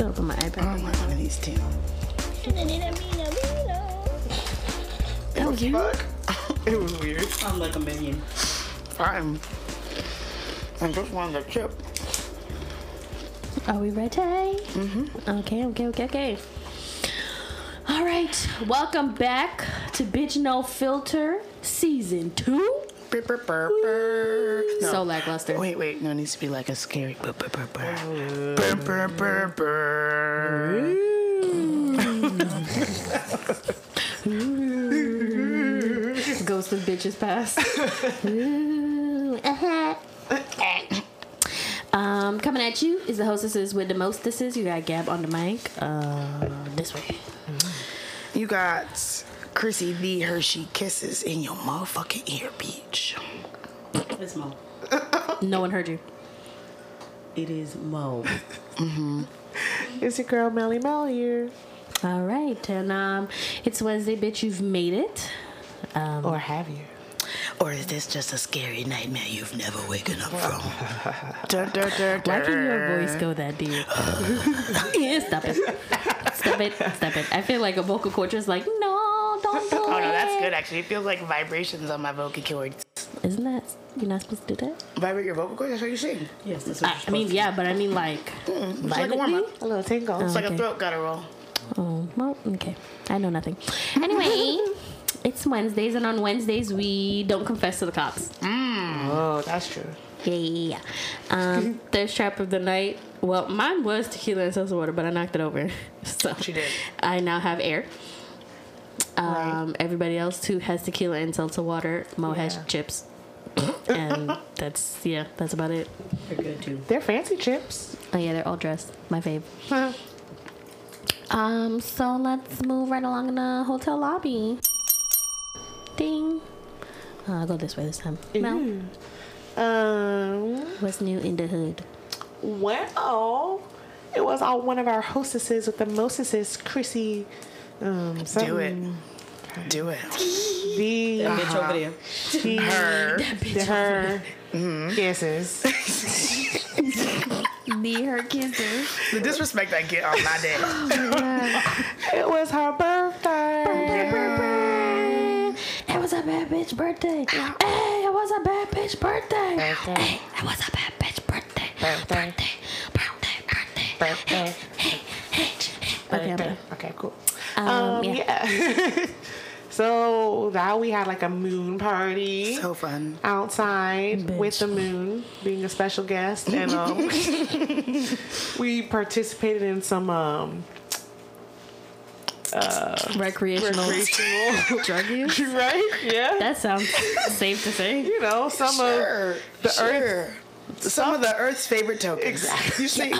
Shut up on my I iPad. don't want one of these two. That was you? Fuck. it was weird. I'm like a minion. I'm. I just wanted a chip. Are we ready? Mm-hmm. Okay, okay, okay, okay. All right, welcome back to Bitch No Filter Season 2. Burr, burr, burr, burr. No. So lackluster. Wait, wait. No, it needs to be like a scary. Burr, burr, burr, burr. Burr, burr, burr, burr. Ghost of Bitches Past. Uh-huh. um, coming at you is the hostesses with the mostesses. You got Gab on the mic. Uh, this way. You got Chrissy the Hershey kisses in your motherfucking ear, bitch. It's Mo. No one heard you. It is Mo. It's your girl Melly Mel here. All right, and um, it's Wednesday, bitch. You've made it. Um, Or have you? Or is this just a scary nightmare you've never waken up from? Dur, dur, dur, why can your voice go that deep? yeah, stop it. Stop it. Stop it. I feel like a vocal coach is like, no, good actually. It feels like vibrations on my vocal cords. Isn't that you're not supposed to do that? Vibrate your vocal cords? That's how you sing. Yes, that's what I, you're I mean, supposed yeah, but I mean like, It's like a warm violently? up. A little tingle. It's like Okay. a throat gutter roll. Oh, well, okay. I know nothing. Anyway, it's Wednesdays, and on Wednesdays we don't confess to the cops. Oh, that's true. Yeah, yeah, yeah. Um, thirst trap of the night. Well, mine was tequila and seltzer water, but I knocked it over. So She did. I now have air. Um, Everybody else too has tequila and seltzer water. Mo has chips, and that's yeah, that's about it. They're good too. They're fancy chips. Oh yeah, they're all dressed. My fave. Um, so let's move right along in the hotel lobby. Ding. Uh, I'll go this way this time. Mel, um, what's new in the hood? well, it was all one of our hostesses with the mostesses, Chrissy. Um, Do it. Do it. The That bitch over there. she, Her. the, her kisses. Me, her kisses. The disrespect I get on my day. It was her birthday. It was a bad bitch birthday. Hey, it was a bad bitch birthday. Hey, it was a bad bitch birthday. Birthday. Birthday, birthday, birthday. Birthday. Okay, I'm done. Okay, cool. Um, Um, yeah. yeah. so now we had like a moon party So fun. outside with the moon being a special guest, and um, we participated in some um, Recreational, recreational, drug use. right? Yeah, That sounds safe to say. you know some Sure. the sure. Some of the Earth's favorite tokens. Exactly. You see,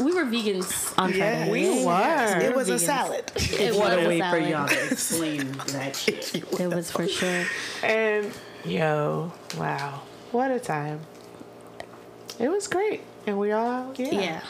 We were vegans on Yeah, Friday. we were. it was a salad. It was Gotta a wait for y'all to explain that shit. It was for sure. and yo, wow, what a time! It was great, and we all yeah. Yeah.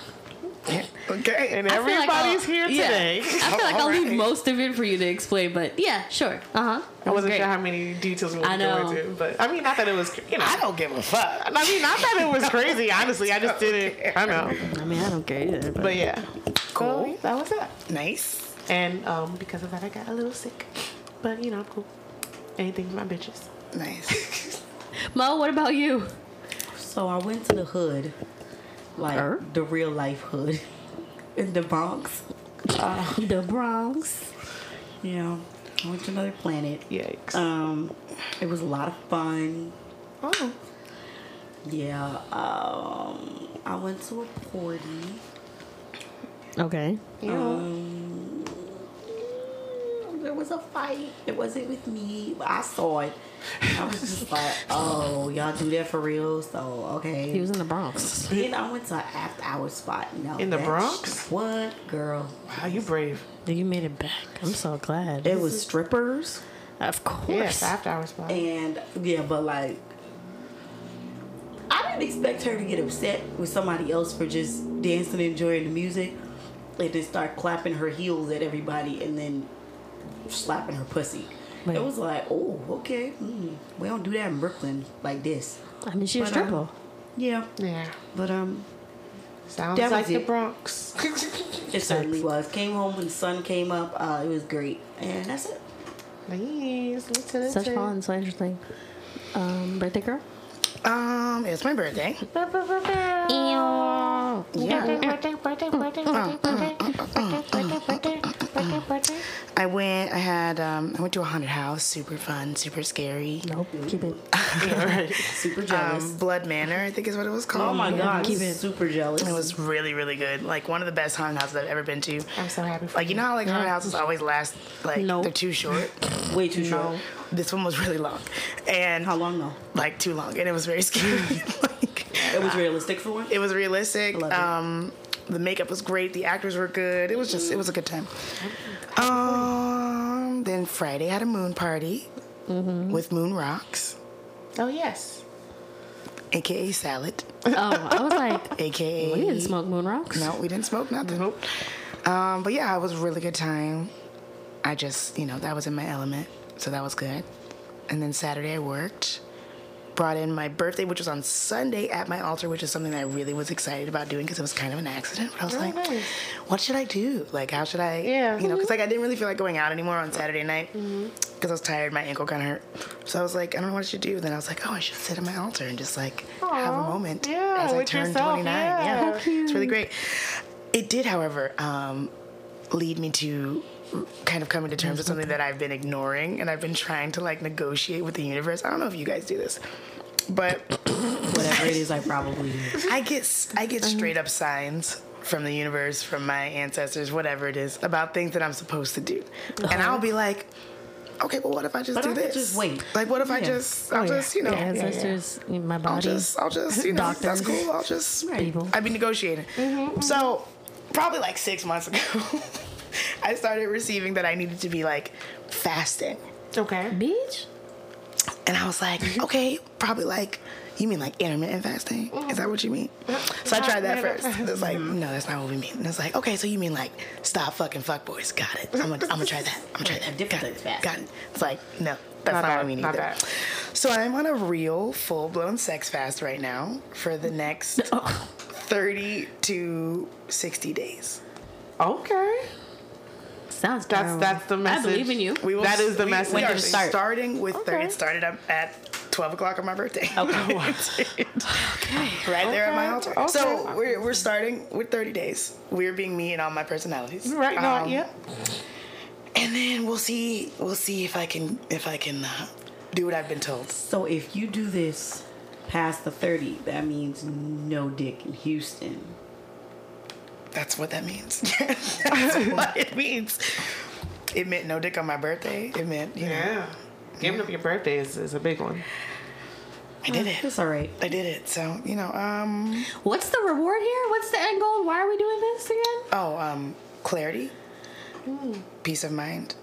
Okay. And I feel like everybody's here yeah. today. I feel like I'll leave most of it for you to explain, but yeah, sure. Uh huh. I wasn't sure how many details we were I going know. but I mean, not that it was, you know. I don't give a fuck. I mean, not that it was crazy. Honestly, I just didn't. I know, I mean, I don't care either. But, but yeah, Cool. So, that was it. Nice. And um, because of that, I got a little sick. But you know, I'm cool. Anything for my bitches. Nice. Mo, what about you? So I went to the hood, like the real life hood, in the Bronx. The Bronx. Yeah, I went to another planet. Yikes. Um, it was a lot of fun. oh, Yeah. Um, I went to a party. Okay. yeah. Um, there was a fight. It wasn't with me. but I saw it. I was just like, oh, y'all do that for real? So, okay. He was in the Bronx. then I went to an after hour spot. No, In the Bronx? sh- What, girl? wow, you brave. You made it back. I'm so glad. It was strippers. of course. Yes, after hour spot. And yeah, but like, I didn't expect her to get upset with somebody else for just dancing and enjoying the music, and then start clapping her heels at everybody, and then slapping her pussy. Wait. It was like, oh, okay, mm, we don't do that in Brooklyn like this. I mean, she a stripper. um, Yeah, Yeah. but um, Sounds That like the it. Bronx. it certainly was. Came home when the sun came up. Uh, it was great, and that's it. nice. What's it? Such fun, so interesting. Um, birthday girl. Um, it's my birthday. I went. I had. Um, I went to a haunted house. Super fun. Super scary. Nope, keep it. All right. Super jealous. Um, Blood Manor, I think is what it was called. oh my god, keep keep it. it super jealous. It was really, really good. Like one of the best haunted houses I've ever been to. I'm so happy for Like you know how like haunted houses always last like Nope. they're too short. way too short. This one was really long, and How long though? like too long, and it was very scary. like, It was realistic for one. it was realistic. Love it. Um, the makeup was great. The actors were good. It was just it was a good time. Um, then Friday had a moon party with moon rocks, Oh yes. aka salad, Oh, I was like, aka we didn't smoke moon rocks. No, we didn't smoke nothing. Nope. Um, but yeah, it was a really good time. I just, you know, that was in my element, so that was good. And then Saturday I worked. Brought in my birthday, which was on Sunday at my altar, which is something that I really was excited about doing because it was kind of an accident. But I was Oh, like, nice. what should I do? Like, how should I, Yeah. you know, because like I didn't really feel like going out anymore on Saturday night because Mm-hmm. I was tired, my ankle kind of hurt. So I was like, I don't know what I should do. Then I was like, oh, I should sit at my altar and just like have a moment yeah, as I turn 29. yeah. Yeah, it's really great. It did, however, um, lead me to kind of coming to terms with something that I've been ignoring and I've been trying to like negotiate with the universe. I don't know if you guys do this, but Whatever it is, I probably do. I get I get straight up signs from the universe, from my ancestors, whatever it is, about things that I'm supposed to do, and I'll be like, okay, well, what if I just But do I this? just wait. Like, what if I just, oh, I'll Oh, yeah. just, you know, Your ancestors, my I'll body. just, I'll just, you know, that's Doctors. cool. I'll just, People. I've been negotiating. Mm-hmm, mm-hmm. So, probably like six months ago, I started receiving that I needed to be like fasting. Okay. Bitch. And I was like, okay, probably like, you mean like intermittent fasting? Mm-hmm. Is that what you mean? So I tried that first. It's like, no, that's not what we mean. And it's like, okay, so you mean like stop fucking fuckboys. Got it. I'm gonna, I'm gonna try that. I'm gonna try that. different Got type of it. fast. Got it. It's like, no, that's not, Not bad, what we need. not either. bad. So I'm on a real full blown sex fast right now for the next 30 to 60 days. Okay. Sounds That's terrible. that's the message. I believe in you. We will, That is the we, message. We When are did it start? starting with 30. Okay. It started up at 12 o'clock on my birthday. Okay. right there at my altar. okay. So we're, we're starting with 30 days. We're being me and all my personalities. Right now, Um, yeah. And then we'll see. We'll see if I can if I can uh, do what I've been told. So if you do this past the 30, that means no dick in Houston. That's what that means. That's what it means. It meant no dick on my birthday. It meant you know Yeah. Giving up your birthday is, is a big one. I did it. It's all right. I did it. So you know um What's the reward here? What's the end goal? Why are we doing this again? oh um clarity, peace of mind,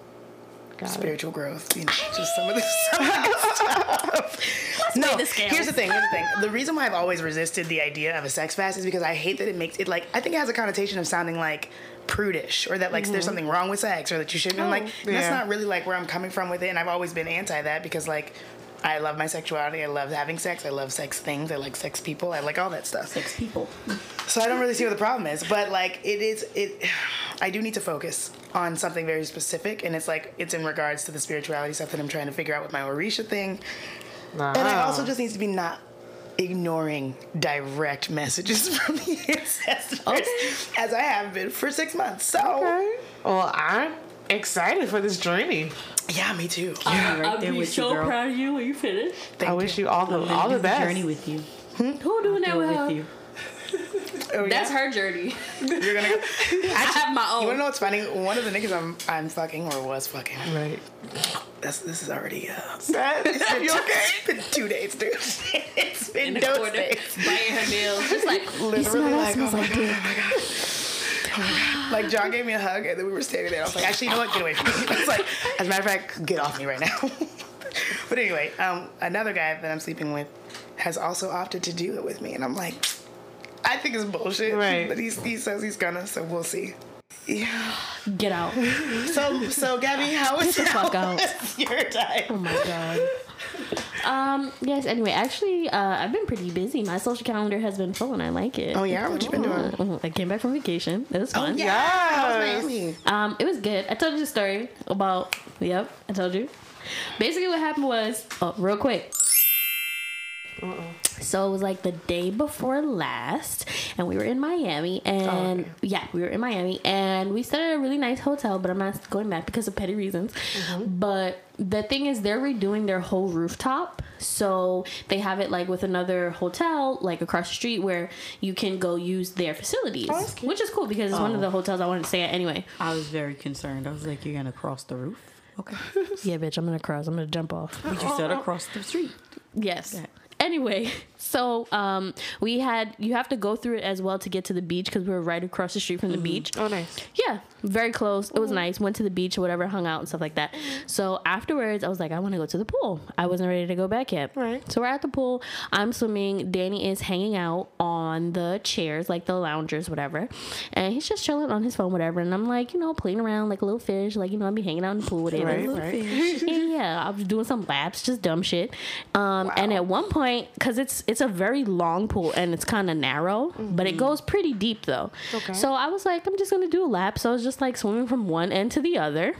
Got it. spiritual growth. You know, just some of this, some of the stuff. no, the here's the thing. Here's the thing. The reason why I've always resisted the idea of a sex fast is because I hate that it makes it like I think it has a connotation of sounding like prudish or that like there's mm-hmm. something wrong with sex or that you shouldn't. I'm like oh, that's not really like where I'm coming from with it, and I've always been anti that because like. I love my sexuality. I love having sex. I love sex things. I like sex people. I like all that stuff. Sex people. So I don't really see what the problem is, but like it is it I do need to focus on something very specific and it's like it's in regards to the spirituality stuff that I'm trying to figure out with my Orisha thing. Nah. And I also just need to be not ignoring direct messages from the ancestors as I have been for six months. So Okay. Well, I'm excited for this journey. yeah, me too. I'll be right there with you, girl. proud of you when you finish. Thank I wish you all the all the best. journey with you. Who doing that Do with it her? with you. Oh, That's yeah? her journey. You're gonna go. I have my own. You wanna know what's funny? One of the niggas I'm I'm fucking or was fucking. Right. That's this is already uh That, you okay? It's been two days, dude. It's been in the those corner, days. biting her nails, just like Literally like, oh my like god, oh my god. My. Like John gave me a hug and then we were standing there. I was like, actually, you know what? Get away from me. I was like, as a matter of fact, get off me right now. but anyway, um, another guy that I'm sleeping with has also opted to do it with me, and I'm like, I think it's bullshit. Right. But he's, he says he's gonna, so we'll see. Yeah. get out. So, so Gabby, how is was, Get the fuck out. was your time? Oh my god. Um, yes, anyway, actually, uh, I've been pretty busy. My social calendar has been full and I like it. Oh yeah, what you been doing? Uh, I came back from vacation. It was fun. Yeah, How was Yes. Miami? Um, it was good. I told you the story about. Yep, I told you. Basically, what happened was, oh, real quick. So it was like the day before last, and we were in Miami, and oh, okay. yeah, we were in Miami, and we stayed at a really nice hotel. But I'm not going back because of petty reasons. Mm-hmm. But the thing is, they're redoing their whole rooftop, so they have it like with another hotel, like across the street, where you can go use their facilities, oh, cute. which is cool because it's one of the oh. hotels I wanted to stay at anyway. I was very concerned. I was like, "You're gonna cross the roof?" Okay. Yeah, bitch, I'm gonna cross. I'm gonna jump off. But you said across the street. Yes. Yeah. Anyway, so um, we had you have to go through it as well to get to the beach because we were right across the street from the beach. Oh, nice. Yeah, very close. It was nice. Went to the beach or whatever, hung out and stuff like that. So afterwards, I was like, I want to go to the pool. I wasn't ready to go back yet. Right. So we're at the pool. I'm swimming. Danny is hanging out on the chairs, like the loungers, whatever. And he's just chilling on his phone, whatever. And I'm like, you know, playing around like a little fish. Like, you know, I'd be hanging out in the pool, whatever. Right, right. yeah, yeah, I was doing some laps, just dumb shit. Um, And at one point, because it's it's a very long pool and it's kind of narrow, but it goes pretty deep though. Okay. So I was like, I'm just gonna do a lap. So I was just like swimming from one end to the other,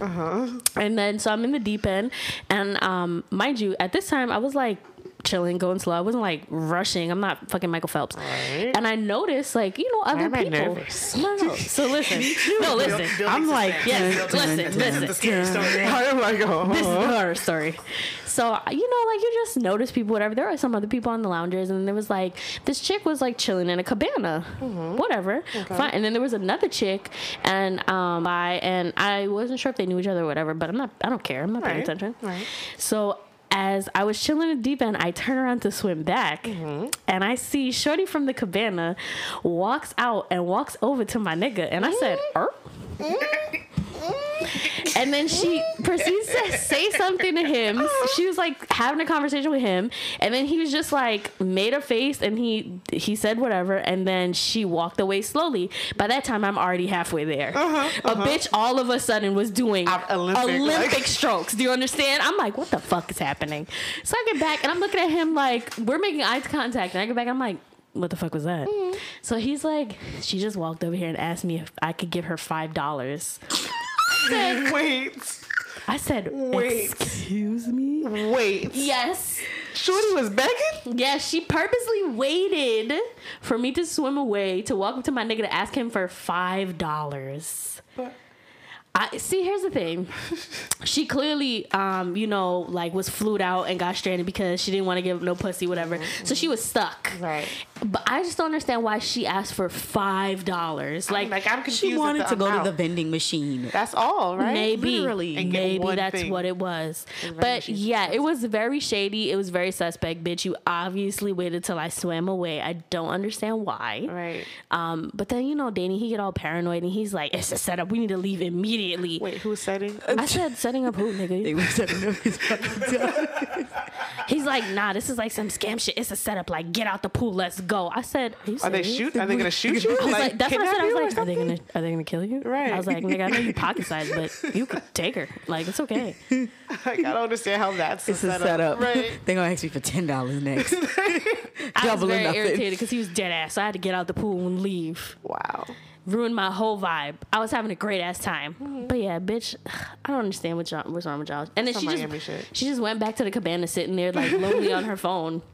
and then so I'm in the deep end, and um, mind you, at this time I was like chilling, going slow. I wasn't like rushing. I'm not fucking Michael Phelps. Right. And I noticed like you know other people. nervous? No, no. So listen, no, listen. I'm like. Yes, listen, listen. This is the scary story. I'm like, oh, this is horror story. So you know, like you just notice people, whatever. There are some other people on the loungers, and there was like this chick was like chilling in a cabana, whatever, fine. And then there was another chick, and um, I and I wasn't sure if they knew each other or whatever, but I'm not. I don't care. I'm not paying attention. right. So. As I was chilling in the deep end, I turn around to swim back, mm-hmm. and I see Shorty from the cabana walks out and walks over to my nigga, and I said, mm-hmm. "Er." Mm-hmm. And then she proceeds to say something to him. She was like having a conversation with him, and then he was just like made a face, and he he said whatever, and then she walked away slowly. By that time, I'm already halfway there. Uh-huh, a uh-huh. bitch all of a sudden was doing Olympic, Olympic like- strokes. Do you understand? I'm like, what the fuck is happening? So I get back, and I'm looking at him like we're making eye contact, and I get back, I'm like. What the fuck was that? Mm-hmm. So he's like, she just walked over here and asked me if I could give her five dollars. Wait, I said, Wait. excuse me? wait. Yes. Shorty was begging? Yes, she purposely waited for me to swim away to walk up to my nigga to ask him for five dollars. But- I see. Here's the thing. She clearly, um, you know, like was flued out and got stranded because she didn't want to give no pussy, whatever. So she was stuck. Right. But I just don't understand why she asked for five dollars. Like, Like, I'm confused. She wanted the to go to the vending machine. That's all, right? Maybe, Literally. Maybe that's thing. what it was. But yeah, it was very shady. It was very suspect, bitch. You obviously waited till I swam away. I don't understand why. Right. Um, but then you know, Danny, he get all paranoid and he's like, "It's a setup. We need to leave immediately." Wait, who's setting? I said, "Setting up who, nigga? They were setting up his He's like, "Nah, this is like some scam shit. It's a setup. Like, get out the pool. Let's go." I said, "Are, you Are they serious?" shoot? Are they gonna shoot you? I was like, that's what I said. I was like, are they gonna are they gonna kill you? Right. I was like, nigga, I know you pocket size, but you could take her. Like, it's okay. Like, I don't understand how that's It's a setup. setup. Right. They're gonna ask me for ten dollars next. I was very nothing. irritated because he was dead ass. So I had to get out the pool and leave. Wow. Ruined my whole vibe. I was having a great ass time. Mm-hmm. But yeah, bitch, I don't understand what y'all, what's wrong with y'all. And then Some she Miami just shit. she just went back to the cabana sitting there like lonely on her phone.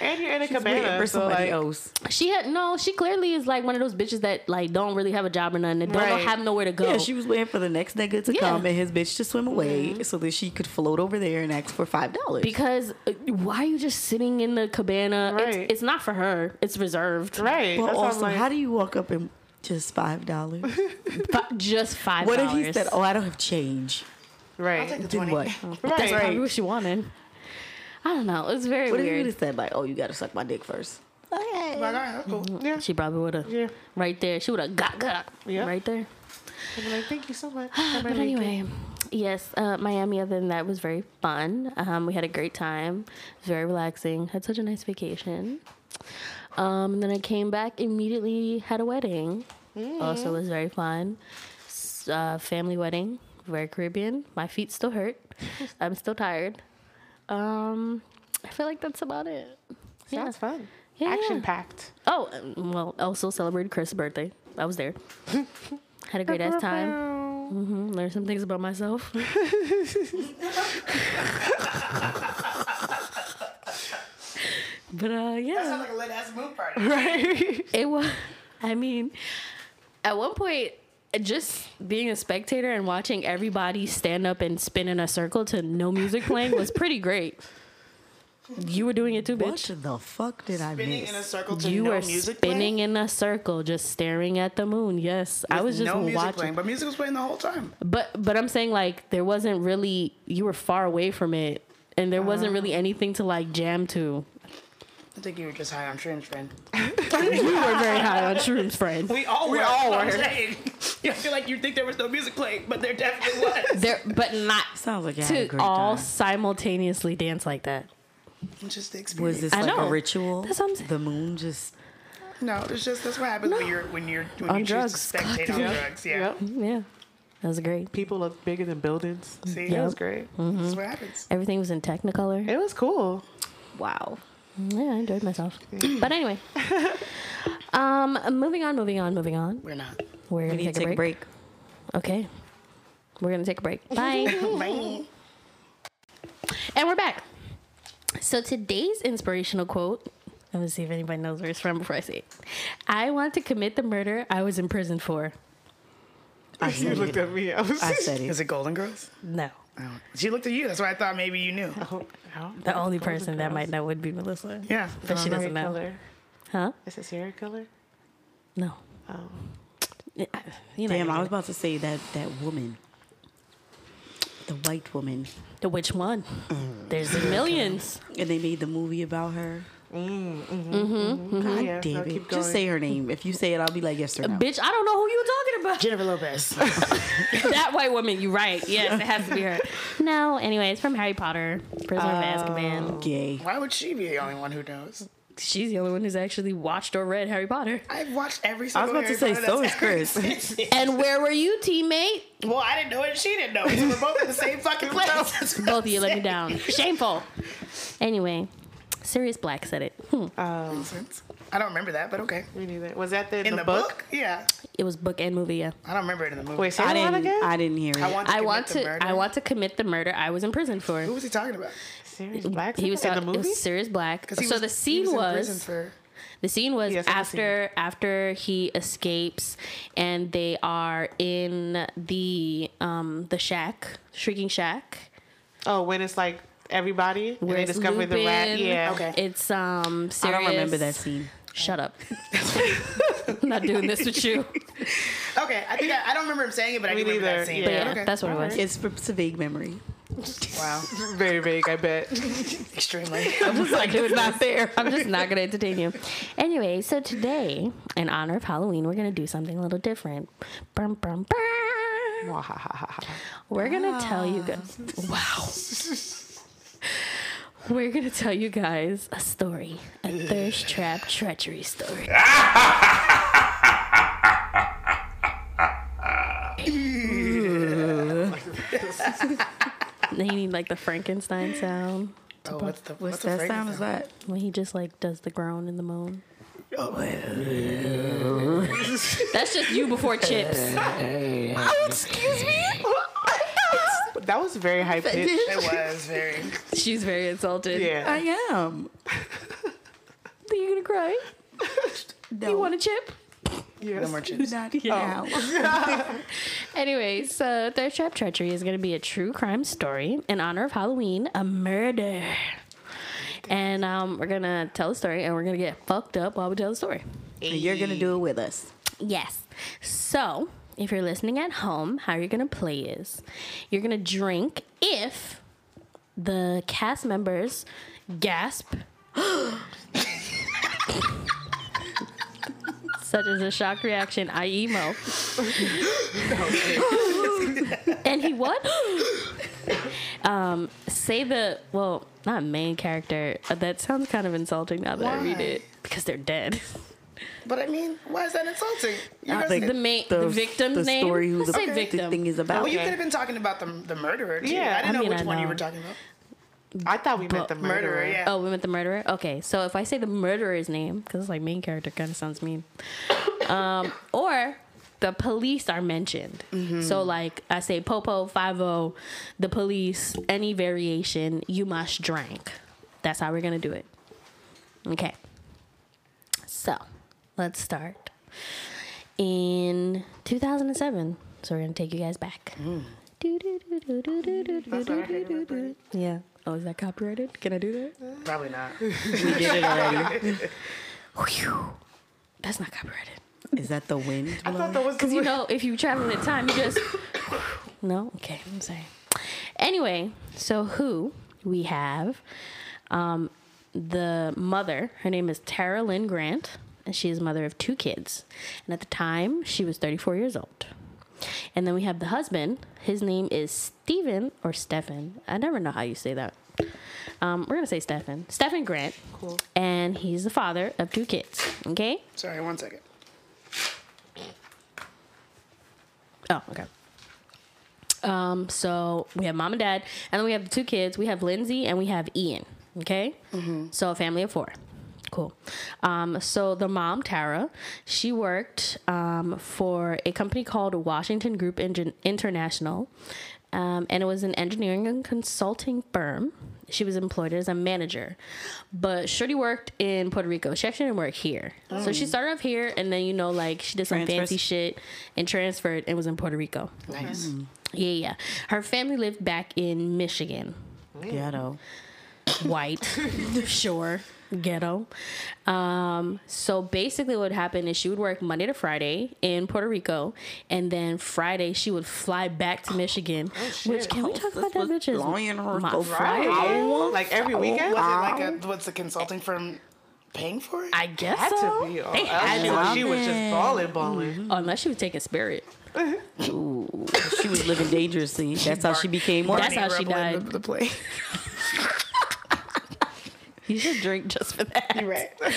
And you're in a Waiting cabana, for so somebody like, else. She had no. She clearly is like one of those bitches that like don't really have a job or nothing. That don't have nowhere to go. Yeah, she was waiting for the next nigga to Yeah. come and his bitch to swim away so that she could float over there and ask for five dollars. because uh, why are you just sitting in the cabana? Right. It's, it's not for her. It's reserved. right. But That's what also, like, how do you walk up and just five dollars? Just five. what if he said, "Oh, I don't have change"? right. I'll take the Then 20. what? That's right. probably what she wanted. I don't know. It's very What if he weird. would said like, "Oh, you gotta suck my dick first? Okay. Like, all right, that's cool. Yeah. She probably would have. Yeah. Right there. She would have got got. Yeah. Right there. I'm like, thank you so much. But anyway, yes, uh, Miami. Other than that, was very fun. Um, we had a great time. It was very relaxing. Had such a nice vacation. Um, and then I came back immediately. Had a wedding. Also it was very fun. Uh, family wedding. Very Caribbean. My feet still hurt. I'm still tired. Um, I feel like that's about it. Yeah. Sounds fun. Yeah, Action yeah. packed. Oh, um, well, also celebrated Chris' birthday. I was there. Had a great ass time. Mm-hmm. Learned some things about myself. but uh, That yeah, sounds like a lit ass moon party. Right. it was. I mean, at one point, just being a spectator and watching everybody stand up and spin in a circle to no music playing was pretty great. You were doing it too, bitch. What the fuck did I Spinning miss? in a circle to You no were music spinning playing? in a circle, just staring at the moon. Yes, I was just no music watching. playing, but music was playing the whole time. But but I'm saying like there wasn't really you were far away from it, and there wasn't really Uh. anything to like jam to. I think you were just high on shrooms, friend. You were very high on shrooms, friend. We all We were. all I'm were. saying. I feel like you think there was no music playing, but there definitely was. There, but not Sounds like I had a to all time. simultaneously dance like that. just the Was experience. this I like know. a ritual? That's what I'm saying. The moon just No, it's just that's what happens when you're when you're when On you drugs. choose to spectate on Yep. drugs. Yeah, Yep. Yeah, that was great. People look bigger than buildings. see, It was great. Mm-hmm. that's what happens. Everything was in Technicolor. It was cool. wow. Yeah, I enjoyed myself. but anyway, um, moving on, moving on, moving on. We're not. We're We gonna need take, to take a break. Okay, we're gonna take a break. Bye. Bye. And we're back. So today's inspirational quote. Let me see if anybody knows where it's from before I say it. I want to commit the murder I was in prison for. I You looked it. at me. I was. I said Is it. it Golden Girls? No. Oh. She looked at you. That's why I thought maybe you knew. Oh, no. The only person that might know would be Melissa. Yeah, But she doesn't know. killer. Huh? Is it serial killer? No. Oh. You know, Damn, I was about to say that that woman, the white woman, The which one? Mm. There's a millions. and they made the movie about her. Mm-hmm. Mm-hmm. Mm-hmm. God Yeah, damn it! Just say her name. If you say it, I'll be like yes or no. Bitch, I don't know who you were talking about. Jennifer Lopez. that white woman, you right. Yes, it has to be her. No, anyway, it's from Harry Potter, Prisoner of Azkaban. Oh, gay. Why would she be the only one who knows? She's the only one who's actually watched or read Harry Potter. I've watched every single I was single. about to say Potter so that's is Chris. And where were you, teammate? well, I didn't know it. She didn't know. it, So we're both in the same fucking place. Both of you let me down. Shameful. Anyway, Sirius Black said it. Hmm. Um, I don't remember that, but okay. me neither. Was that the, In the, the, book? book? yeah. It was book and movie. Yeah. I don't remember it in the movie. Wait, say I didn't. again? I didn't hear it. I want to I commit want the to. murder. I want to commit the murder I was in prison for. Who was he talking about? Sirius Black. He was in talking. the It movie. was Sirius Black. He So was, the he scene was, in was, prison for. the scene was Yes, I've after after he escapes and they are in the um the shack, shrieking shack. oh, when it's like everybody and Where they it's discover the rat. Yeah. Okay. It's um. Sirius. I don't remember that scene. Shut up. I'm not doing this with you. Okay, I think I, I don't remember him saying it, but I Me do remember neither, that scene. But Yeah. yeah, okay. that's what it was. It's, it's a vague memory. wow, Very vague, I bet. extremely. I'm just not doing Not there. I'm just not gonna entertain you. Anyway, so today, in honor of Halloween, we're gonna do something a little different. Brum, brum, brum. We're gonna tell you guys. Wow. We're gonna tell you guys a story, a thirst trap treachery story. Then you need like the Frankenstein sound Oh, what's the What's what's the that sound? Is that? when he just like does the groan in the moan. Oh, That's just you before chips. oh, excuse me. That was very high pitched. it was very. She's very insulted. Yeah. I am. Are you gonna cry? No, You want a chip? Yes. No more chips. not Yeah. now. Anyway, so Thirst Trap Treachery is going to be a true crime story in honor of Halloween, a murder. And um, we're going to tell the story and we're going to get fucked up while we tell the story. And You're gonna do it with us. Yes. So, if you're listening at home, how you're going to play is you're going to drink if the cast members gasp. Such as a shocked reaction, i.e., Mo. and he what? um, say the well, not main character. That sounds kind of insulting now that I read it because they're dead. But I mean, why is that insulting? You I think the could- main, the, victim's the name. story who Let's the, say victim. thing is about. well, you could have been talking about the the murderer. Too. Yeah, I didn't I know mean, which I one you were talking about. I thought we meant the murderer. Murderer, yeah. Oh, we meant the murderer. Okay, so if I say the murderer's name, because it's like main character kind of sounds mean, um, or the police are mentioned. So like I say Popo Five O, the police, any variation, you must drink. That's how we're gonna do it. Okay. So let's start in 2007. So we're gonna take you guys back. That's what I heard about that. Yeah. Oh, is that copyrighted? Can I do that? Probably not. We did it already. Whew. That's not copyrighted. Is that the wind? I thought that was Because you know, if you travel in time, you just no. Okay, I'm sorry. Anyway, so who we have? Um, the mother. Her name is Tara Lynn Grant, and she is mother of two kids. And at the time, she was 34 years old. And then we have the husband. His name is Stephen or Stephen. I never know how you say that. Um, we're gonna say Stephen. Stephen Grant. Cool. And he's the father of two kids. Okay. Sorry, one second. Oh, okay. Um, so we have mom and dad, and then we have the two kids. We have Lindsay and we have Ian. Okay, Mhm. so a family of four. Cool. Um, so the mom, Tara, she worked um, for a company called Washington Group Ingen- International, um, and it was an engineering and consulting firm. She was employed as a manager, but Shorty worked in Puerto Rico. She actually didn't work here, so she started off here, and then you know, like she did some Transfers. fancy shit and transferred and was in Puerto Rico. Nice. Yeah, yeah. Her family lived back in Michigan. Ghetto. White, sure, ghetto. Um, so basically, what happened is she would work Monday to Friday in Puerto Rico, and then Friday she would fly back to Michigan. which can we talk about that, was bitches? flying her My go flight. Like every weekend? Was it like a what's the consulting firm paying for it? I guess had so. to be. Oh, They had else to. she was just balling, balling. Unless she was taking spirit. Ooh, she was living dangerously. That's how she became one. That's how she died. The, the play. You should drink just for that. You're right.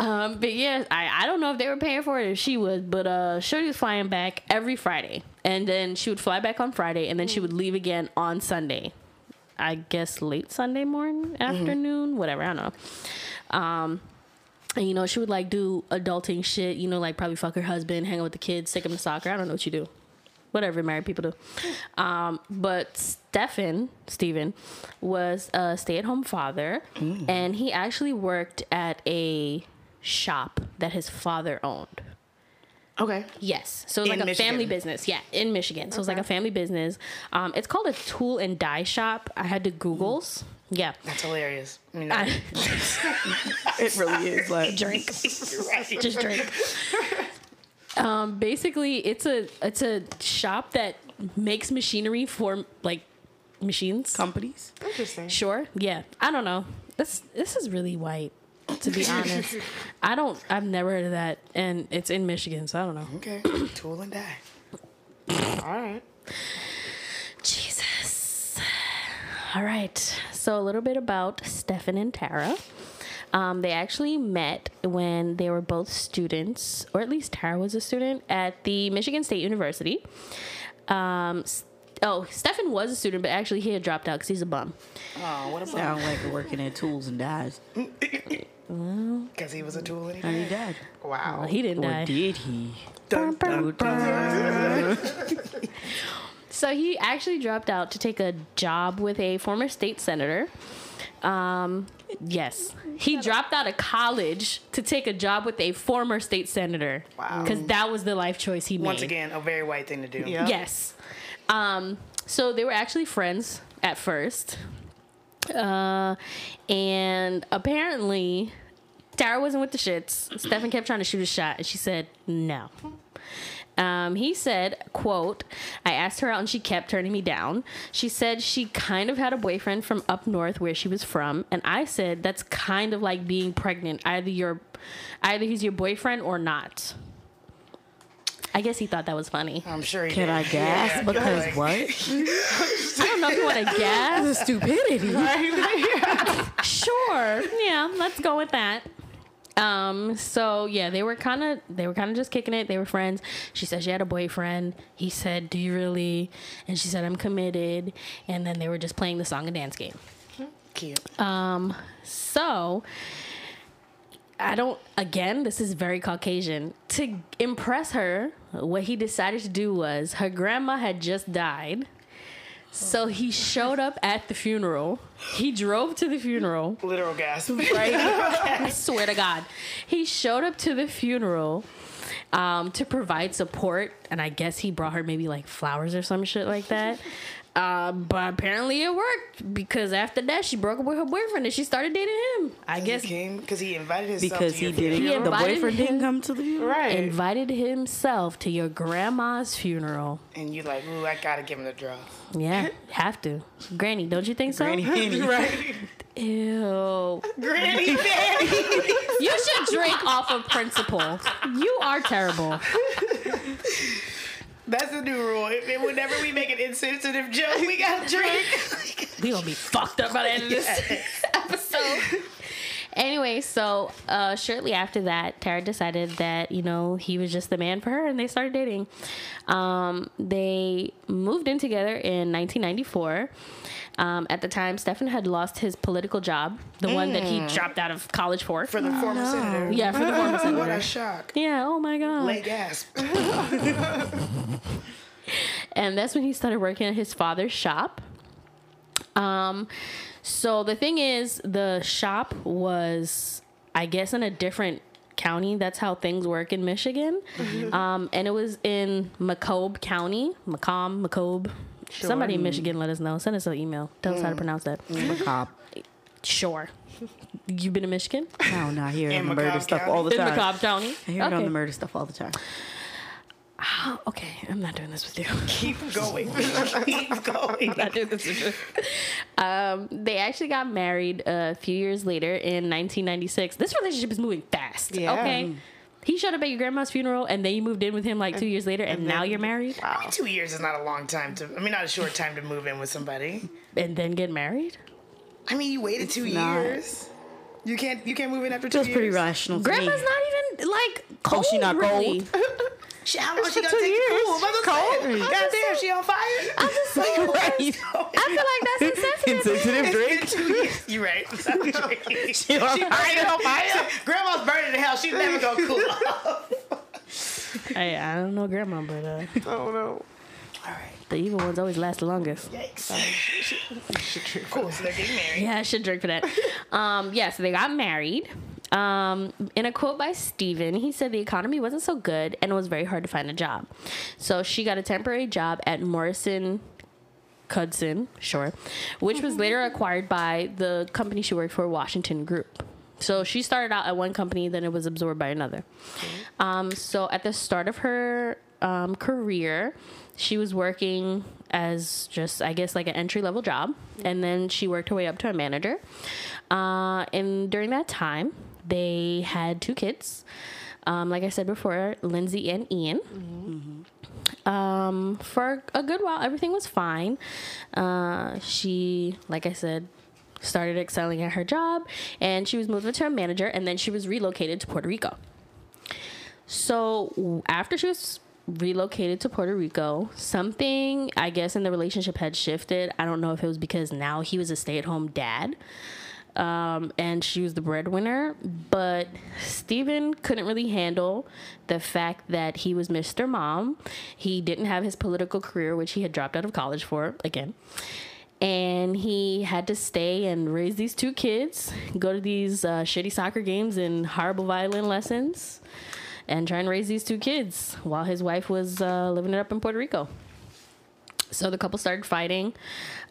Um, but yeah, I, I don't know if they were paying for it or she was, but uh, Shorty was flying back every Friday, and then she would fly back on Friday, and then she would leave again on Sunday. I guess late Sunday morning, afternoon, whatever. I don't know. Um, and you know, she would like do adulting shit. You know, like probably fuck her husband, hang out with the kids, take them to soccer. I don't know what you do. Whatever married people do. Um, but Stefan, Stephen, was a stay at home father, and he actually worked at a shop that his father owned. Okay. Yes. So it was In like a family business. Yeah, in Michigan. So it was like a family business. Um, it's called a tool and die shop. I had to Googles. Yeah. That's hilarious. I mean, I, It really is like drink. right. Just drink. Um, basically, it's a it's a shop that makes machinery for like machines. companies. Interesting. Sure. Yeah. I don't know. This this is really white. To be honest, I don't. I've never heard of that, and it's in Michigan, so I don't know. Okay. Tool and die. All right. Jesus. All right. So a little bit about Stefan and Tara. Um, they actually met when they were both students, or at least Tara was a student at the Michigan State University. Um, oh, Stefan was a student, but actually he had dropped out because he's a bum. Oh, what about? Sound like working at tools and dies. Because he was a tool and he And he died. died. Wow. He didn't Or die. did he? Dun, dun, dun. So he actually dropped out to take a job with a former state senator. Um, yes, he dropped out of college to take a job with a former state senator. Wow. Because that was the life choice he made. Once again, a very white thing to do. Yeah. Yes. Um, so they were actually friends at first. Uh, and apparently, Tara wasn't with the shits. Stefan kept trying to shoot a shot, and she said no. Um, he said, quote, I asked her out and she kept turning me down. She said she kind of had a boyfriend from up north where she was from. And I said, that's kind of like being pregnant. Either you're, either he's your boyfriend or not. I guess he thought that was funny. I'm sure he Can did. I gas? Yeah. Because Like, what? I don't know if you want to guess. Stupidity. sure. Yeah, let's go with that. Um, so yeah, they were kind of they were kind of just kicking it. They were friends. She said she had a boyfriend. He said, "Do you really?" And she said, "I'm committed." And then they were just playing the song and dance game. Cute. Um, so I don't. Again, this is very Caucasian. To impress her, what he decided to do was her grandma had just died. So he showed up at the funeral. He drove to the funeral. Literal gasp. Right? I swear to God. He showed up to the funeral um, to provide support, and I guess he brought her maybe like flowers or some shit like that. Uh, but apparently it worked because after that she broke up with her boyfriend and she started dating him. I guess he came because he invited himself Because to he your didn't. funeral. The boyfriend him- didn't come to the funeral. Right. invited himself to your grandma's funeral. and you like, ooh, I gotta give him the draw. Yeah, have to. Granny, don't you think so? Granny Henny. Right. Ew. Granny Daddy. You should drink off of principle. You are terrible. That's the new rule. If, if- whenever we make an insensitive joke, we gotta drink. We gonna be fucked up by the end of this episode. Anyway, so uh, shortly after that, Tara decided that you know he was just the man for her, and they started dating. Um, they moved in together in 1994. Um, at the time, Stefan had lost his political job, the one that he dropped out of college for. For the former senator. yeah, for the former What senator. a shock. Yeah. Oh my god. Late gasp. and that's when he started working at his father's shop. Um, so the thing is, the shop was, I guess, in a different county. That's how things work in Michigan. Um, and it was in Macomb County, Macomb, Macomb. Somebody in Michigan, let us know. Send us an email. Tell us how to mm. pronounce that. Mm. Macabre. Sure. You've been to Michigan? No, not here In on the murder Macomb stuff County? all the time. In time. Macomb County? I hear it on Okay. the murder stuff all the time. Ah, okay, I'm not doing this with you. Keep going. Keep going. not doing this with you. Um, they actually got married uh, a few years later in 1996. This relationship is moving fast. Yeah. Okay. Mm. He showed up at your grandma's funeral, and then you moved in with him like two years later, and, now you're married, Two years is not a long time to. I mean, not a short time to move in with somebody. and then get married. I mean, you waited two not. years. You can't. You can't move in after two Feels years. pretty rational to Grandma's me. not even like cold. she not really. cold? She, how long she gonna two take years. to cool? I'm about to Cold. say, God damn, she on fire. I'm just saying. Right. I feel like that's insensitive. Insensitive drink. It's been two years. You're right. She, she on burning on fire. Grandma's burning in hell. She's never gonna cool off. Hey, I don't know grandma, but uh, I don't know. All right. the evil ones always last the longest. Yikes. cool. So they're getting married. Yeah, I should drink for that. um, yeah, so they got married. Um, in a quote by Steven, he said the economy wasn't so good and it was very hard to find a job. So she got a temporary job at Morrison Knudsen, sure, which was later acquired by the company she worked for, Washington Group. So she started out at one company, then it was absorbed by another. Um, so at the start of her um, career, she was working as just, I guess, like an entry level job, and then she worked her way up to a manager. Uh, and during that time, they had two kids. Um, like I said before, Lindsay and Ian. Um, for a good while, everything was fine. Uh, she, like I said, started excelling at her job, and she was moved to a manager, and then she was relocated to Puerto Rico. So after she was relocated to Puerto Rico, something I guess in the relationship had shifted. I don't know if it was because now he was a stay-at-home dad. Um, and she was the breadwinner, but Steven couldn't really handle the fact that he was Mr. Mom. He didn't have his political career, which he had dropped out of college for again and he had to stay and raise these two kids, go to these uh, shitty soccer games and horrible violin lessons, and try and raise these two kids while his wife was uh, living it up in Puerto Rico. So the couple started fighting.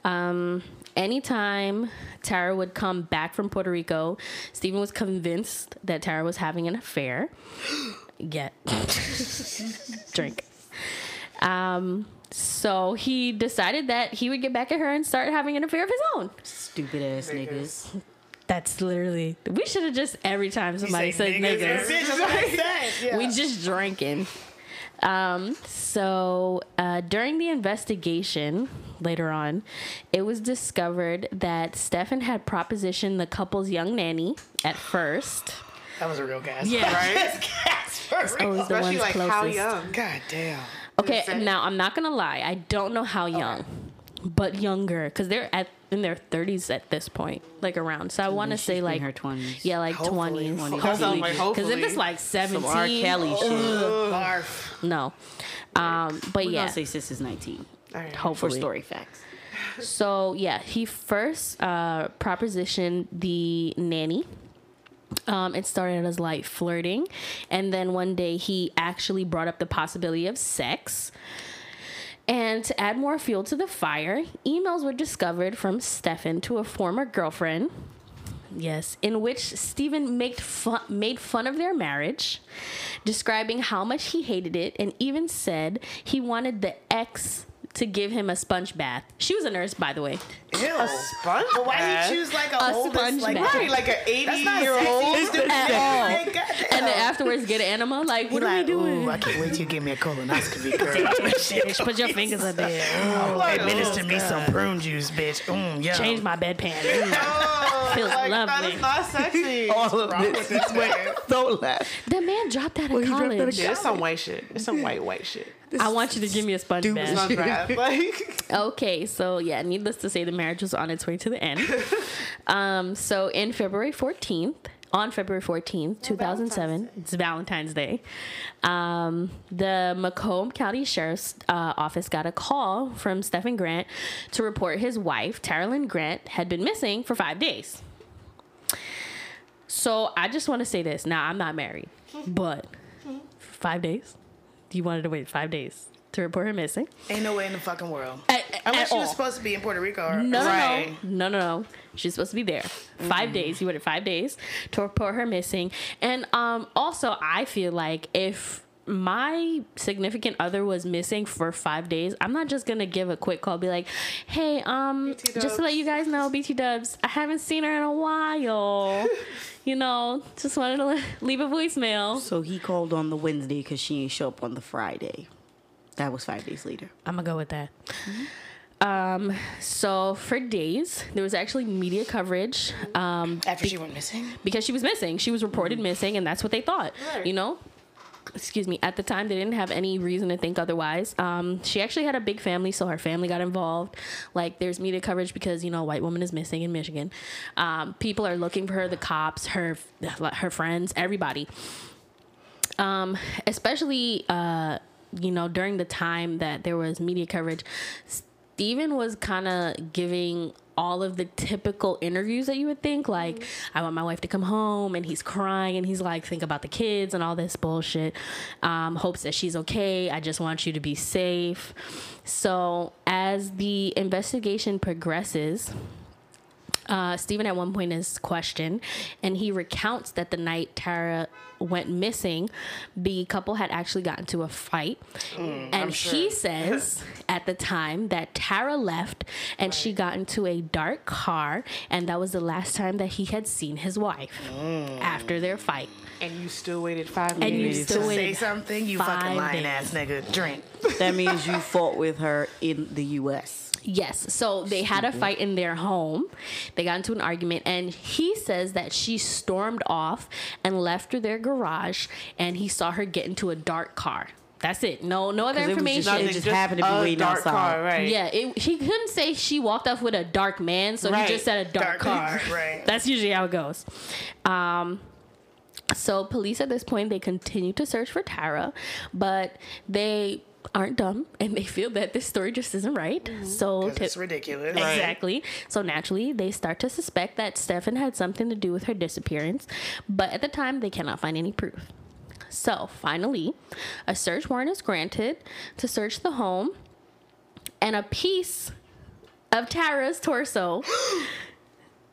Um, anytime Tara would come back from Puerto Rico, Stephen was convinced that Tara was having an affair. Get drink. Um, so he decided that he would get back at her and start having an affair of his own. Stupid ass niggas. That's literally. We should have just every time somebody said niggas, Bitch, that's what I said. Yeah. we just drinking. Um, so uh, during the investigation later on, it was discovered that Stefan had propositioned the couple's young nanny at first. that was a real gas. Yeah. That's gas for real. Always the Especially ones like closest. how young. God damn. Okay, Insane. now I'm not gonna lie. I don't know how young, but younger, because they're at in their 30s at this point, like around. So I want to say like her 20s. Yeah, like Hopefully. 20s. Hopefully. That like Because if it's like 17, Some R. Kelly shit. Barf. no. Um, but We're yeah, say sis is 19 All right. for hopefully. story facts. So yeah, he first uh, propositioned the nanny. Um, it started as like flirting, and then one day he actually brought up the possibility of sex. And to add more fuel to the fire, emails were discovered from Stefan to a former girlfriend. Yes, in which Stephen made fun, made fun of their marriage, describing how much he hated it, and even said he wanted the ex to give him a sponge bath. She was a nurse, by the way. Ew. A sponge But why bath? do you choose like a, A oldest, sponge like, bath. Right, like an That's 80 not year old. sexy. At all. And then afterwards, get an enema. Like, what He are we doing? Ooh, I can't wait till you give me a colonoscopy, girl. Bitch, put your fingers up there. Oh, administer me some prune juice, bitch. Mm, yeah. Change my bedpan. Mm. Oh, Feels like, lovely. That is not sexy. All of Wrong with this man. Don't laugh. The man dropped out of he dropped out of college. Yeah, it's some white shit. It's some white white shit. I want you to give me a sponge bath. Sponge bath. Like, Okay, so yeah, needless to say, the marriage was on its way to the end. um, so in February 14th, on February 14th, 2007, it's Valentine's Day, um, the Macomb County Sheriff's uh, Office got a call from Stephen Grant to report his wife, Tara Lynn Grant, had been missing for five days. So I just want to say this. Now, I'm not married, but five days? You wanted to wait five days to report her missing? Ain't no way in the fucking world. At- Unless at she was all. supposed to be in Puerto Rico. Or, No, no, right. no, no, no, no. She's supposed to be there. 5 days. You waited five days to report her missing. And um, also, I feel like if my significant other was missing for five days, I'm not just gonna give a quick call, be like, "Hey, um, just to let you guys know, BT Dubs, I haven't seen her in a while. you know, just wanted to leave a voicemail. So he called on the Wednesday because she ain't show up on the Friday. That was five days later. I'm gonna go with that. Um, so for days, there was actually media coverage. Um, After she went missing. because she was missing. She was reported missing, and that's what they thought. Right. You know. Excuse me. At the time, they didn't have any reason to think otherwise. Um, she actually had a big family, so her family got involved. Like, there's media coverage because you know, a white woman is missing in Michigan. Um, people are looking for her. The cops, her, her friends, everybody. Um, especially, uh, you know, during the time that there was media coverage, Stephen was kind of giving all of the typical interviews that you would think like i want my wife to come home and he's crying and he's like think about the kids and all this bullshit. Um, hopes that she's okay. I just want you to be safe. So as the investigation progresses uh, Stephen at one point is questioned, and he recounts that the night Tara went missing, the couple had actually gotten to a fight, and he says at the time that Tara left and she got into a dark car, and that was the last time that he had seen his wife after their fight. and you still waited five And you minutes. still To say something, you fucking lying days. ass nigga. Drink. That means you fought with her in the U.S. Yes. So they had a fight in their home. They got into an argument, and he says that she stormed off and left through their garage, and he saw her get into a dark car. That's it. No, no other 'Cause it was just- information. it just happened to be a waiting dark outside. car, right? yeah, it, he couldn't say she walked off with a dark man, so Right. he just said a dark, Dark car. car, right. That's usually how it goes. Um, so police at this point they continue to search for Tara, but they aren't dumb and they feel that this story just isn't right. Mm-hmm. So to- it's ridiculous. Exactly. So naturally, they start to suspect that Stefan had something to do with her disappearance, but at the time, they cannot find any proof. So finally, a search warrant is granted to search the home, and a piece of Tara's torso.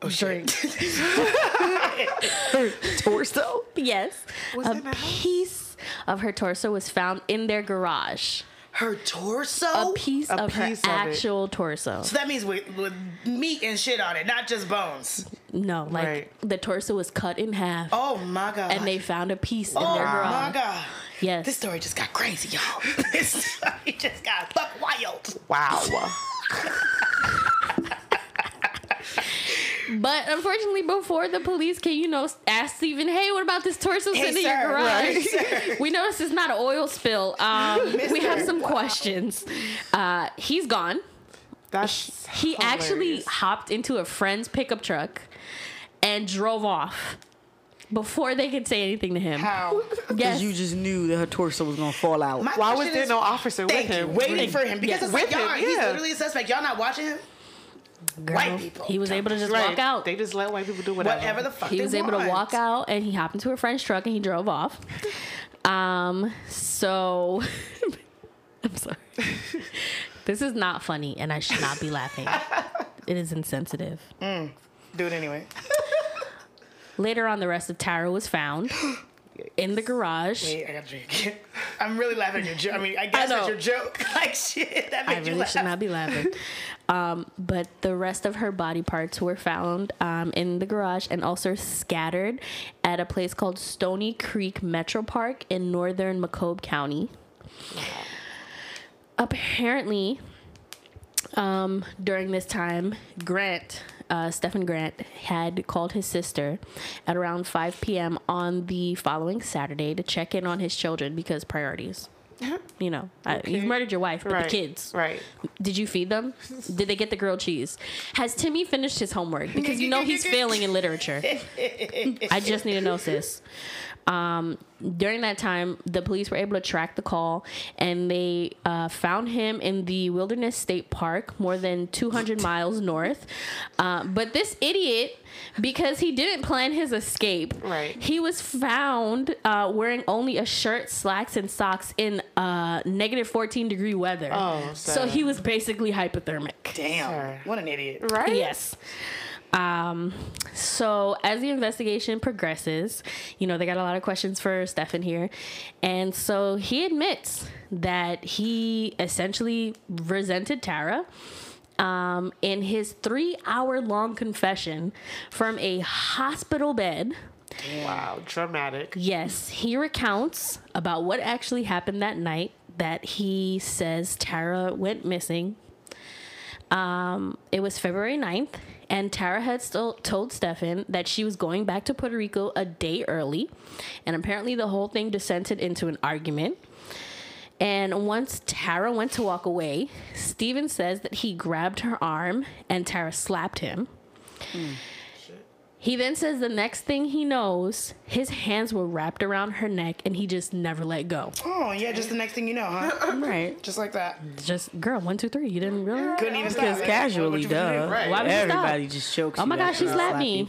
Oh, shit. Torso? Yes, Was a it in the house? Piece of her torso was found in their garage. Her torso? A piece A of her piece of it. actual torso. So that means with, with meat and shit on it, not just bones. No, like Right. the torso was cut in half. Oh my god. and they found a piece in oh their garage. Oh my god. Yes. This story just got crazy, y'all. this story just got buck wild. Wow. But unfortunately, before the police can, you know, ask Stephen, hey, what about this torso Hey, sitting in your garage? right, sir. we noticed it's not an oil spill. Um, we have some questions. Uh, he's gone. That's He actually hopped into a friend's pickup truck and drove off before they could say anything to him. How? Yes. You just knew that her torso was gonna fall out. My Why was question there is- no officer with Thank you. him? Waiting for him because Yeah. it's like With y'all, him, he's literally a suspect. Y'all not watching him? Girl, white people. He was able to just Right. walk out. They just let white people do whatever. Whatever the fuck he they was able to walk out and he hopped into a friend's truck and he drove off. Um, so I'm sorry. this is not funny and I should not be laughing. It is insensitive. Do it anyway. Later on, the rest of Tara was found in the garage. Wait, I gotta drink. I'm really laughing at your joke. I mean, I guess know. that's your joke. Like shit, that I made you really laugh. should not be laughing. Um, but the rest of her body parts were found um, in the garage and also scattered at a place called Stony Creek Metro Park in northern Macomb County. Apparently, um, during this time, Grant, uh, Stephen Grant, had called his sister at around 5 p.m. on the following Saturday to check in on his children because priorities. You know, I, you've murdered your wife, but right. the kids. Right. Did you feed them? Did they get the grilled cheese? Has Timmy finished his homework? Because you know he's failing in literature. I just need to know, sis. Um, during that time, the police were able to track the call and they uh, found him in the Wilderness State Park, more than 200 miles north. Uh, but this idiot, because he didn't plan his escape, Right. he was found uh, wearing only a shirt, slacks, and socks in uh, negative 14 degree weather. Oh, so sad. he was basically hypothermic. Damn, Sure. what an idiot. Right. Yes. Um, so as the investigation progresses, you know, they got a lot of questions for Stefan here. And so he admits that he essentially resented Tara. Um, in his three hour long confession from a hospital bed, Wow. Dramatic. Yes, he recounts about what actually happened that night that he says Tara went missing. Um, it was February 9th, and Tara had still told Stefan that she was going back to Puerto Rico a day early. And apparently, the whole thing descended into an argument. And once Tara went to walk away, Stephen says that he grabbed her arm and Tara slapped him. Hmm. He then says the next thing he knows, his hands were wrapped around her neck and he just never let go. Oh yeah, just the next thing you know, huh? Right. just like that. Just, girl, one, two, three. You didn't really? Couldn't even Because casually, What you- duh. Right. Why would you stop? Everybody just chokes. Oh my gosh, after she slapped me.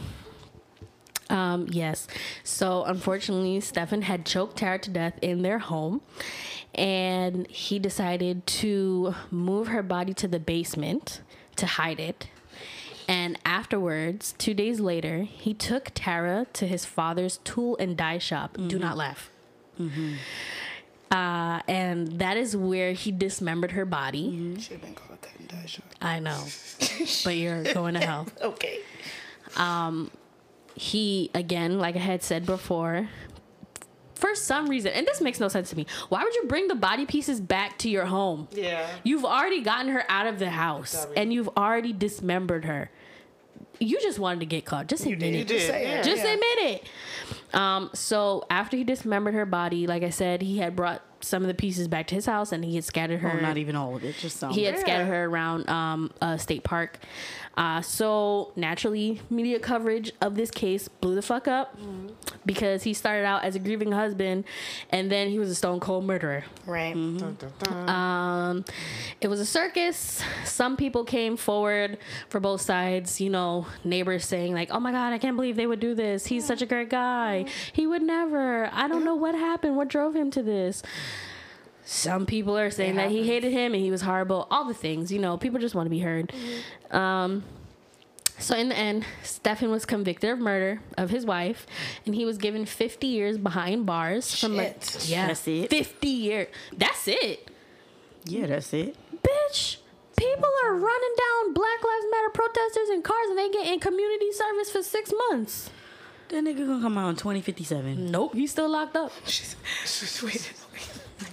Um, yes. So unfortunately, Stefan had choked Tara to death in their home, and he decided to move her body to the basement to hide it. And afterwards, two days later, he took Tara to his father's tool and die shop. Do mm-hmm. not laugh. Mm-hmm. Uh, and that is where he dismembered her body. Mm-hmm. Should have been called that and die shot. I know, but you're going to hell. Okay. Um, he again like i had said before for some reason and this makes no sense to me why would you bring the body pieces back to your home Yeah. you've already gotten her out of the house and you've already dismembered her you just wanted to get caught just admit did. it You just did, say yeah. it. just yeah. admit it um so after he dismembered her body like i said he had brought some of the pieces back to his house and he had scattered her Oh, not even all of it. Just some. he had Yeah. scattered her around um, a state park. Uh, so naturally, media coverage of this case blew the fuck up because he started out as a grieving husband, and then he was a stone cold murderer. Right. Mm-hmm. Dun, dun, dun. Um, it was a circus. Some people came forward for both sides. You know, neighbors saying like, "Oh my God, I can't believe they would do this. He's such a great guy. He would never. I don't know what happened. What drove him to this." Some people are saying that he hated him and he was horrible. All the things, you know, people just want to be heard. Um, so in the end, Stefan was convicted of murder of his wife, and he was given 50 years behind bars from like Shit. yeah, That's it? 50 years. That's it Yeah, that's it. bitch. People are running down Black Lives Matter protesters in cars and they get in community service for six months. That nigga gonna come out in 2057. Nope, he's still locked up. She's, she's, wait,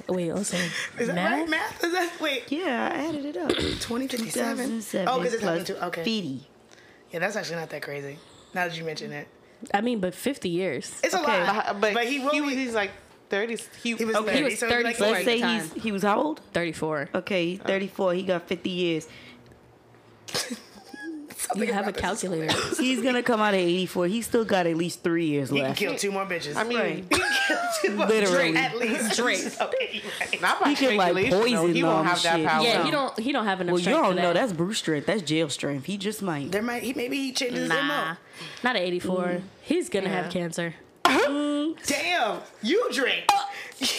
oh, Wait, also, is that math? right? Math? Is that wait? Yeah, I added it up. 2057. 2007 Oh, because it's plus happening too. Okay. 50. Yeah, that's actually not that crazy. Now that you mention it, I mean, but 50 years. it's a lot. but, but, but he will. he, be, he's like 30. He, he was okay. 30, He was so it'd like Let's say he's, he was how old? 34. Okay, he's 34. He got 50 years. You have a calculator. He's gonna come out at 84. He's still got at least three years left. He can kill two more bitches. I mean, Right. he can kill two more Literally. At least. Drake. okay, right. not by He could, like, strangulation, though. poison He won't them have that shit. power. Yeah, no. he don't. He don't have enough. Well, you strength don't for know. that. That's Bruce strength. That's jail strength. He just might. There might he maybe he changes his Nah, MO. not at 84. Mm. He's gonna Yeah. have cancer. Damn, you drink. Uh.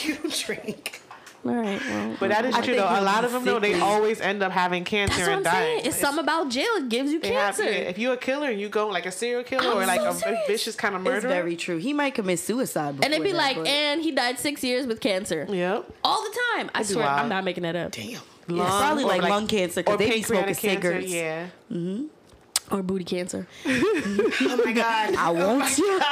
You drink. All right. Well, But that is I true think though. A lot of them though, they always end up having cancer that's what and I'm dying. saying. It's something about jail. It gives you They have- cancer. yeah, if you're a killer and you go like a serial killer I'm or like so a serious. vicious kind of murderer. It's very true. He might commit suicide. and it'd be before like, but- and he died six years with cancer. Yep. All the time. I That'd be swear, wild. I'm not making that up. Damn. It's probably or like, lung cancer because or they be smoking pancreatic cancer, cigarettes. Yeah. Mm-hmm. Or booty cancer. Oh my god. I want you.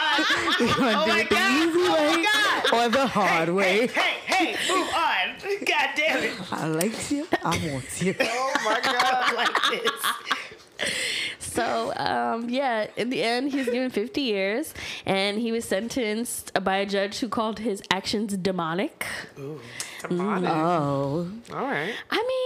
Oh my god. the easy Oh way my god. or the hard way. Hey, hey, move on. God damn it. I like you. I want you. Oh my god. Like this. So, um, yeah, in the end, he's given 50 years, and he was sentenced by a judge who called his actions demonic. Ooh, Demonic. Oh, All right. I mean,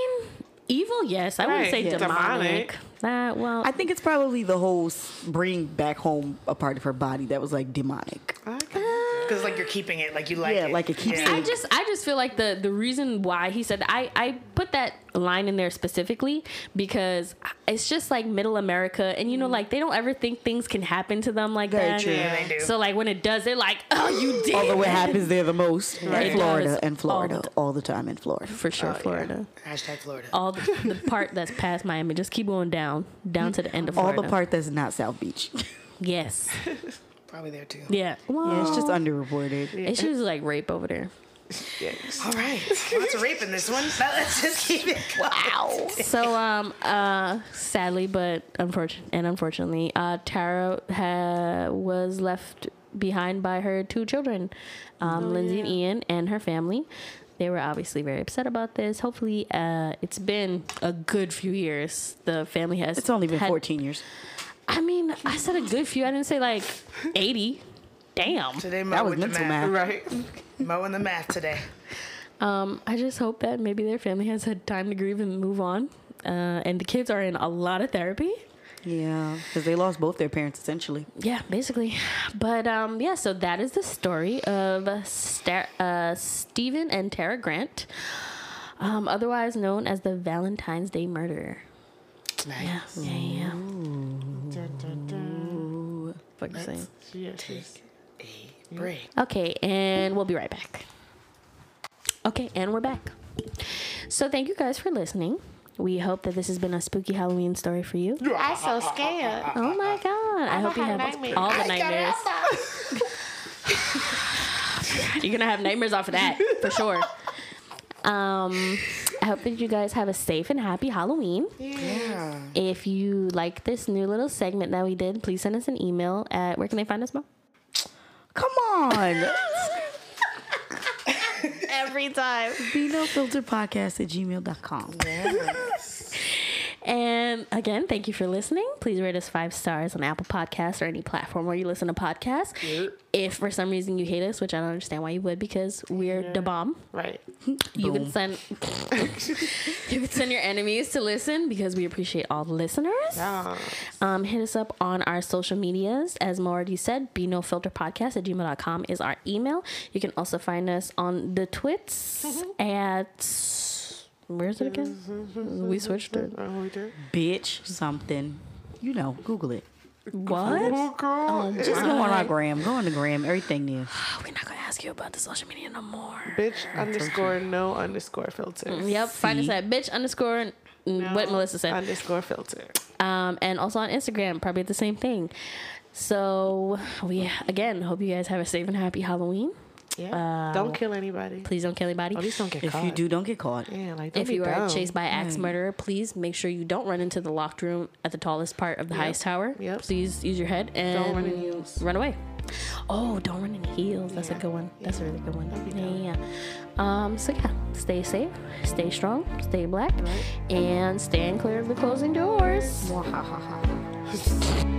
evil, yes. I wouldn't say yeah. demonic. Demonic. Uh, well, I think it's probably the whole s- bring back home a part of her body that was like demonic. Okay. Because like you're keeping it, like you like Yeah, it. like it keeps Yeah. I just I just feel like the the reason why he said I I put that line in there specifically because it's just like middle America and you know mm. like they don't ever think things can happen to them like Very that. true. Yeah, they do. So like when it does, they're like, oh, you did. Although it happens there the most It in Florida and Florida All the- all the time in Florida. for sure, oh, Florida. Hashtag Florida. All the, the part that's past Miami, just keep going down, down to the end of Florida. All the part that's not South Beach. Yes. Probably there too. Yeah. Well, Yeah, it's just underreported. it's just like rape over there. Yes. All right. Lots of rape in this one. Now let's just keep it. Wow. So, um, uh, sadly, but unfortunately, and unfortunately, uh, Tara ha- was left behind by her two children, um, Lindsay and Ian, and her family. They were obviously very upset about this. Hopefully, uh, it's been a good few years. The family has. It's only been had- 14 years. I mean, I said a good few. I didn't say like eighty. Damn. Today, Mo That was mental math. math. Right. Mo and the math today. Um, I just hope that maybe their family has had time to grieve and move on. Uh, and the kids are in a lot of therapy. Yeah, because they lost both their parents essentially. Yeah, basically. But um, yeah, so that is the story of Star- uh, Stephen and Tara Grant, um, otherwise known as the Valentine's Day murderer. Yeah, yeah, yeah. Fuck saying. Yes, yes. A break. Okay, and we'll be right back. Okay, and we're back. So thank you guys for listening. We hope that this has been a spooky Halloween story for you. I'm so scared. Oh my god! I hope you have nightmares. all the nightmares. You're gonna have nightmares off of that for sure. Um, I hope that you guys have a safe and happy Halloween. Yeah. If you like this new little segment that we did, please send us an email at where can they find us, Mo? Come on. Every time. Be no filter podcast at gmail.com. And again, thank you for listening. Please rate us five stars on Apple Podcasts or any platform where you listen to podcasts. If for some reason you hate us, which I don't understand why you would, because we're the bomb. Right. You Boom. can send you can send your enemies to listen because we appreciate all the listeners. Yeah. Um, hit us up on our social medias. As Mo already said, be no filter podcast at gmail.com is our email. You can also find us on the twits at where's it again? we switched it. Oh, we did. Bitch, something. You know, Google it. What? Oh, girl. Just go on our gram. Go on the gram. Everything there. We're not gonna ask you about the social media no more. Bitch underscore no underscore filter. Yep. Find us at bitch underscore mm, what Melissa said. Underscore filter. um, and also on Instagram, probably the same thing. So we again hope you guys have a safe and happy Halloween. Yeah. don't kill anybody. Please don't kill anybody. At least don't get If caught. If you do, don't get caught. yeah, like don't If be you are chased by axe murderer, please make sure you don't run into the locked room at the tallest part of the highest tower. Yep. Please use your head and run in heels. Run away. Oh, don't run in heels. That's a good one. That's a really good one. Yeah, yeah. Um, so yeah, stay safe, stay strong, stay black, and stand clear of the closing doors.